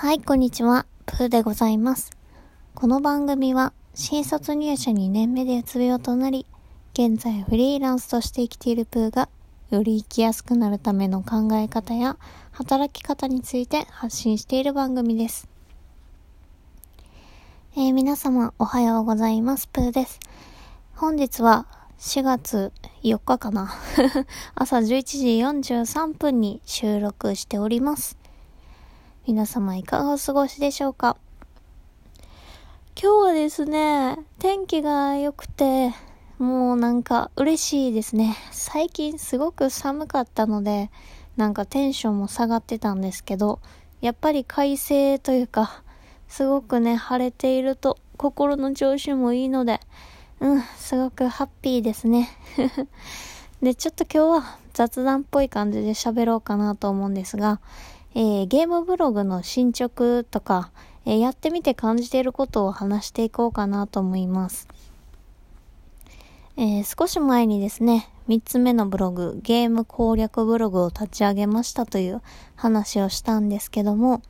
はい、こんにちは。プーでございます。この番組は、新卒入社2年目でうつ病となり、現在フリーランスとして生きているプーが、より生きやすくなるための考え方や働き方について発信している番組です。えー、皆様、おはようございます。プーです。本日は4月4日かな 朝11時43分に収録しております。皆様いかがお過ごしでしょうか？今日はですね、天気が良くて、もうなんか嬉しいですね。最近すごく寒かったので、なんかテンションも下がってたんですけど、やっぱり快晴というか、すごくね、晴れていると心の調子もいいので、うん、すごくハッピーですね。で、ちょっと今日は雑談っぽい感じで喋ろうかなと思うんですが、えー、ゲームブログの進捗とか、えー、やってみて感じていることを話していこうかなと思います。えー、少し前にですね、3つ目のブログ、ゲーム攻略ブログを立ち上げましたという話をしたんですけども、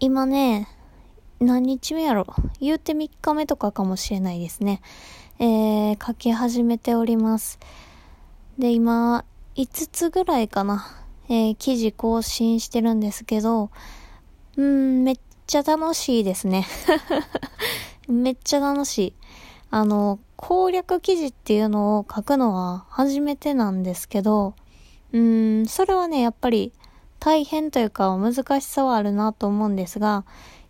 今ね、何日目やろ言うて3日目とかかもしれないですね。えー、書き始めております。で、今、5つぐらいかな。えー、記事更新してるんですけど、うん、めっちゃ楽しいですね。めっちゃ楽しい。あの、攻略記事っていうのを書くのは初めてなんですけど、うん、それはね、やっぱり大変というか難しさはあるなと思うんですが、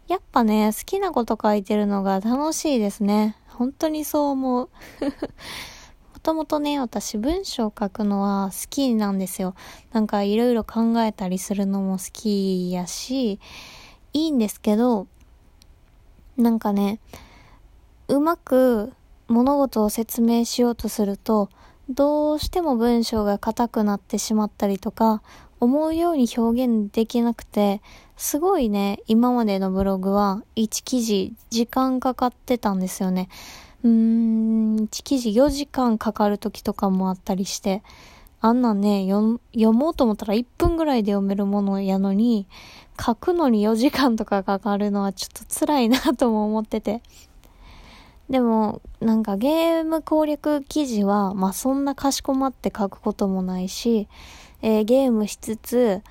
やっぱね、好きなこと書いてるのが楽しいですね。本当にそう思う。もともとね、私文章を書くのは好きなんですよ。なんかいろいろ考えたりするのも好きやし、いいんですけど、なんかね、うまく物事を説明しようとすると、どうしても文章が硬くなってしまったりとか、思うように表現できなくて、すごいね、今までのブログは1記事時間かかってたんですよね。うーん、1記事4時間かかる時とかもあったりして、あんなね、読もうと思ったら1分ぐらいで読めるものやのに、書くのに4時間とかかかるのはちょっと辛いなとも思ってて。でも、なんかゲーム攻略記事は、まあそんなかしこまって書くこともないし、えー、ゲームしつつ、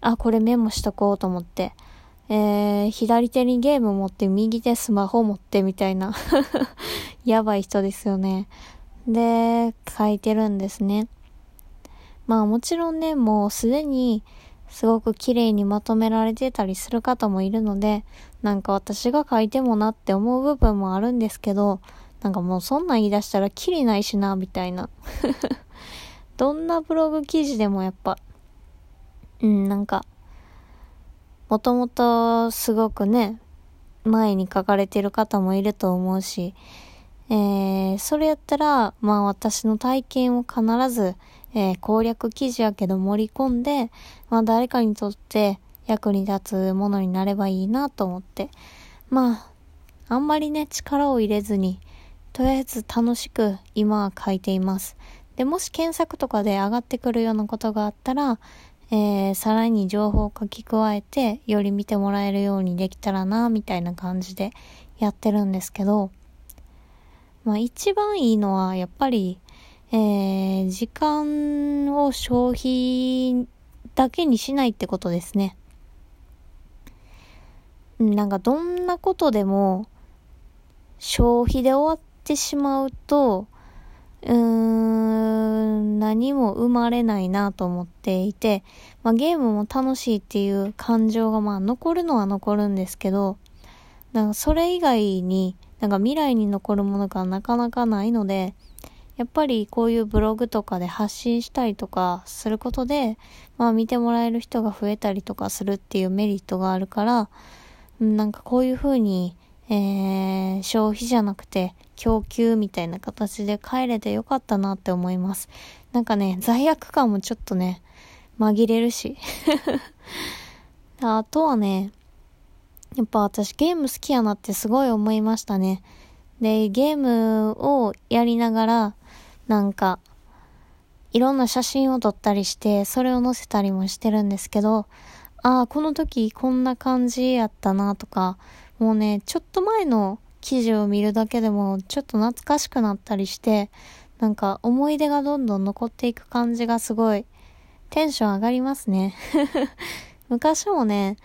あ、これメモしとこうと思って、えー、左手にゲーム持って右手スマホ持ってみたいな やばい人ですよね。で、書いてるんですね。まあもちろんね、もうすでにすごく綺麗にまとめられてたりする方もいるので、なんか私が書いてもなって思う部分もあるんですけど、なんかもうそんなん言い出したらキリないしな、みたいな。どんなブログ記事でもやっぱ、うん、なんか、もともとすごくね、前に書かれてる方もいると思うし、えー、それやったら、まあ私の体験を必ず、えー、攻略記事やけど盛り込んで、まあ誰かにとって役に立つものになればいいなと思って、まあ、あんまりね、力を入れずに、とりあえず楽しく今は書いています。で、もし検索とかで上がってくるようなことがあったら、えー、さらに情報を書き加えて、より見てもらえるようにできたらな、みたいな感じでやってるんですけど、まあ一番いいのは、やっぱり、えー、時間を消費だけにしないってことですね。なんかどんなことでも消費で終わってしまうと、うーん、何も生まれないなと思っていて、まあ、ゲームも楽しいっていう感情がまあ残るのは残るんですけど、なんかそれ以外に、なんか未来に残るものがなかなかないので、やっぱりこういうブログとかで発信したりとかすることで、まあ見てもらえる人が増えたりとかするっていうメリットがあるから、なんかこういう風にえー、消費じゃなくて供給みたいな形で帰れてよかったなって思います。なんかね、罪悪感もちょっとね、紛れるし。あとはね、やっぱ私ゲーム好きやなってすごい思いましたね。で、ゲームをやりながら、なんか、いろんな写真を撮ったりして、それを載せたりもしてるんですけど、ああ、この時こんな感じやったなとか、もうね、ちょっと前の記事を見るだけでもちょっと懐かしくなったりして、なんか思い出がどんどん残っていく感じがすごいテンション上がりますね。昔もね、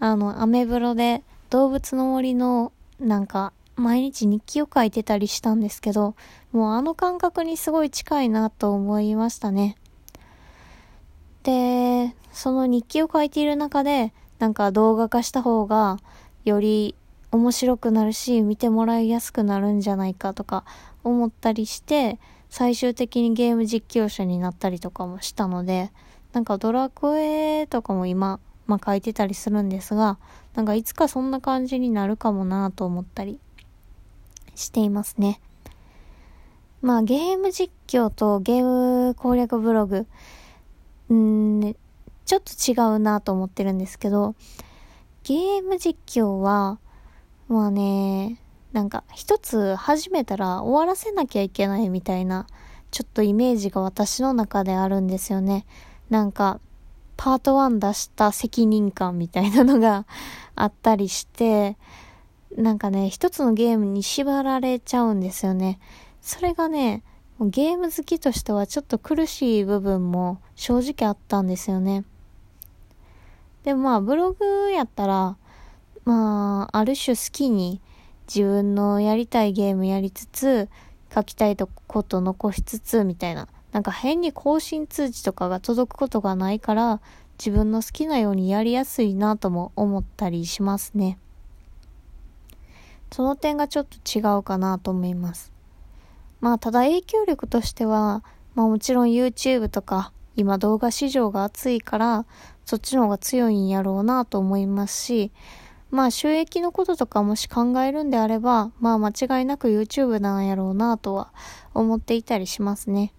あの、アメブロで動物の森のなんか毎日日記を書いてたりしたんですけど、もうあの感覚にすごい近いなと思いましたね。で、その日記を書いている中で、なんか動画化した方がより面白くなるし、見てもらいやすくなるんじゃないかとか思ったりして、最終的にゲーム実況者になったりとかもしたので、なんかドラクエとかも今、まあ書いてたりするんですが、なんかいつかそんな感じになるかもなと思ったりしていますね。まあゲーム実況とゲーム攻略ブログ、んー、ちょっと違うなと思ってるんですけど、ゲーム実況は、まあね、なんか一つ始めたら終わらせなきゃいけないみたいな、ちょっとイメージが私の中であるんですよね。なんか、パート1出した責任感みたいなのがあったりして、なんかね、一つのゲームに縛られちゃうんですよね。それがね、ゲーム好きとしてはちょっと苦しい部分も正直あったんですよね。でもまあ、ブログやったら、まあ、ある種好きに自分のやりたいゲームやりつつ、書きたいこと残しつつ、みたいな。なんか変に更新通知とかが届くことがないから、自分の好きなようにやりやすいなとも思ったりしますね。その点がちょっと違うかなと思います。まあ、ただ影響力としては、まあもちろん YouTube とか、今動画市場が熱いから、そっちの方が強いんやろうなと思いますし、まあ収益のこととかもし考えるんであれば、まあ間違いなく YouTube なんやろうなとは思っていたりしますね。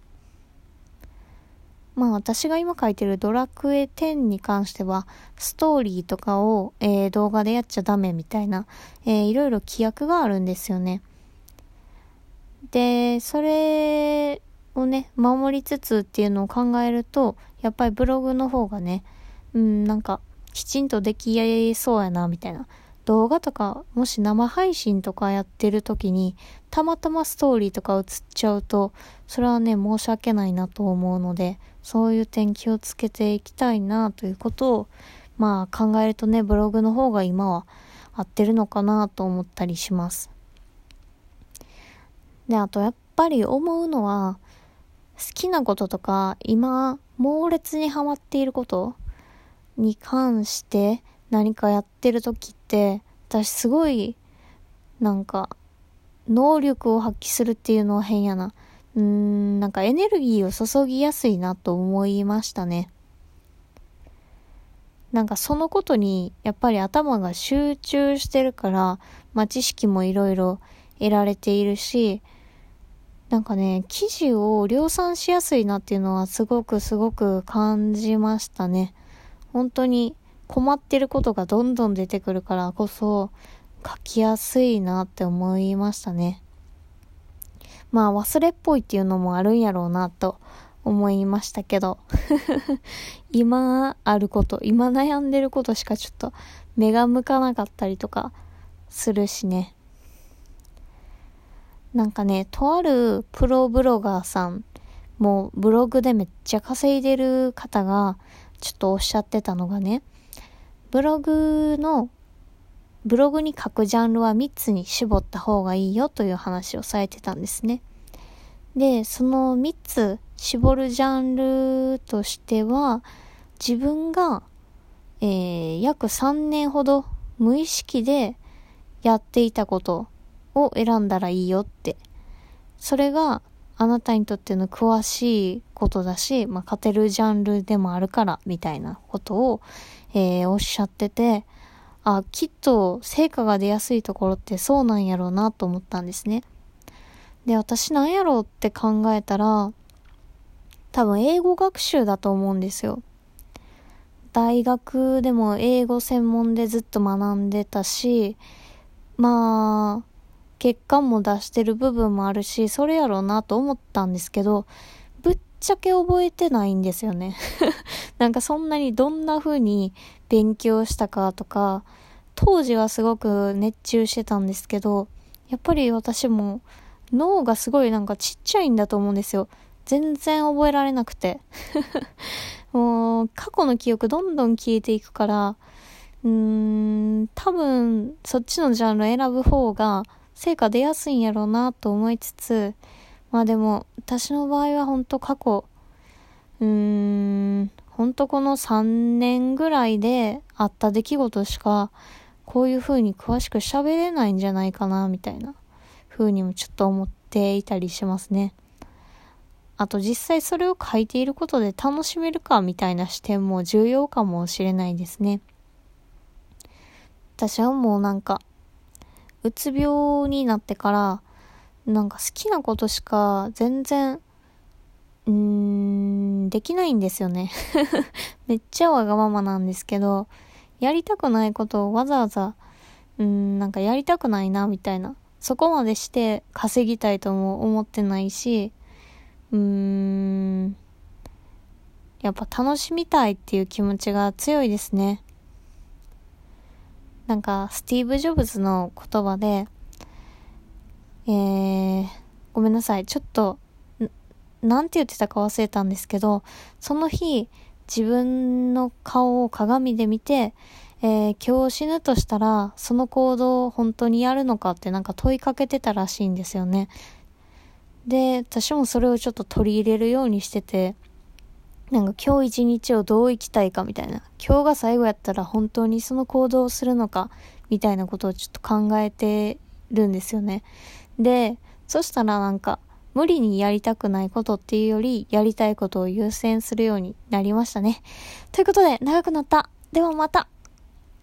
まあ私が今書いてるドラクエ10に関しては、ストーリーとかを、えー、動画でやっちゃダメみたいな、えー、いろいろ規約があるんですよね。で、それをね、守りつつっていうのを考えると、やっぱりブログの方がね、うん、なんか、きちんとできそうやな、みたいな。動画とか、もし生配信とかやってる時に、たまたまストーリーとか映っちゃうと、それはね、申し訳ないなと思うので、そういう点気をつけていきたいなということを、まあ考えるとね、ブログの方が今は合ってるのかなと思ったりします。で、あとやっぱり思うのは、好きなこととか、今、猛烈にハマっていることに関して何かやってる時って、私すごい、なんか、能力を発揮するっていうのは変やな。うーん、なんかエネルギーを注ぎやすいなと思いましたね。なんかそのことにやっぱり頭が集中してるから、まあ知識もいろいろ得られているし、なんかね、記事を量産しやすいなっていうのはすごくすごく感じましたね。本当に困ってることがどんどん出てくるからこそ書きやすいなって思いましたね。まあ忘れっぽいっていうのもあるんやろうなと思いましたけど 今あること、今悩んでることしかちょっと目が向かなかったりとかするしね。なんかね、とあるプロブロガーさん、もうブログでめっちゃ稼いでる方がちょっとおっしゃってたのがね、ブログのブログに書くジャンルは3つに絞った方がいいよという話をされてたんですね。で、その3つ絞るジャンルとしては、自分が、えー、約3年ほど無意識でやっていたことを選んだらいいよって。それがあなたにとっての詳しいことだし、まあ、勝てるジャンルでもあるから、みたいなことを、えー、おっしゃってて、あ、きっと成果が出やすいところってそうなんやろうなと思ったんですね。で、私なんやろうって考えたら、多分英語学習だと思うんですよ。大学でも英語専門でずっと学んでたし、まあ、結果も出してる部分もあるし、それやろうなと思ったんですけど、ちゃけ覚えてないんですよね。なんかそんなにどんな風に勉強したかとか、当時はすごく熱中してたんですけど、やっぱり私も脳がすごいなんかちっちゃいんだと思うんですよ。全然覚えられなくて。もう、過去の記憶どんどん消えていくから、うーん、多分、そっちのジャンル選ぶ方が、成果出やすいんやろうなと思いつつ、まあでも、私の場合は本当過去、うーん、本当この3年ぐらいであった出来事しか、こういう風に詳しく喋れないんじゃないかな、みたいな風にもちょっと思っていたりしますね。あと実際それを書いていることで楽しめるかみたいな視点も重要かもしれないですね。私はもうなんか、うつ病になってから、なんか好きなことしか全然、うーん、できないんですよね。めっちゃわがままなんですけど、やりたくないことをわざわざ、うん、なんかやりたくないな、みたいな。そこまでして稼ぎたいとも思ってないし、うーん、やっぱ楽しみたいっていう気持ちが強いですね。なんか、スティーブ・ジョブズの言葉で、えー、ごめんなさい。ちょっと、なんて言ってたか忘れたんですけど、その日、自分の顔を鏡で見て、えー、今日死ぬとしたら、その行動を本当にやるのかってなんか問いかけてたらしいんですよね。で、私もそれをちょっと取り入れるようにしてて、なんか今日一日をどう生きたいかみたいな。今日が最後やったら本当にその行動をするのかみたいなことをちょっと考えてるんですよね。で、そしたらなんか無理にやりたくないことっていうよりやりたいことを優先するようになりましたね。ということで長くなった。ではまた。